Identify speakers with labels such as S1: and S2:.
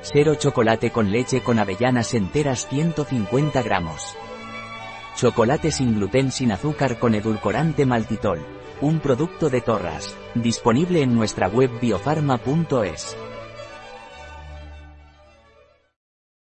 S1: Cero chocolate con leche con avellanas enteras 150 gramos. Chocolate sin gluten sin azúcar con edulcorante maltitol. Un producto de Torras. Disponible en nuestra web biofarma.es.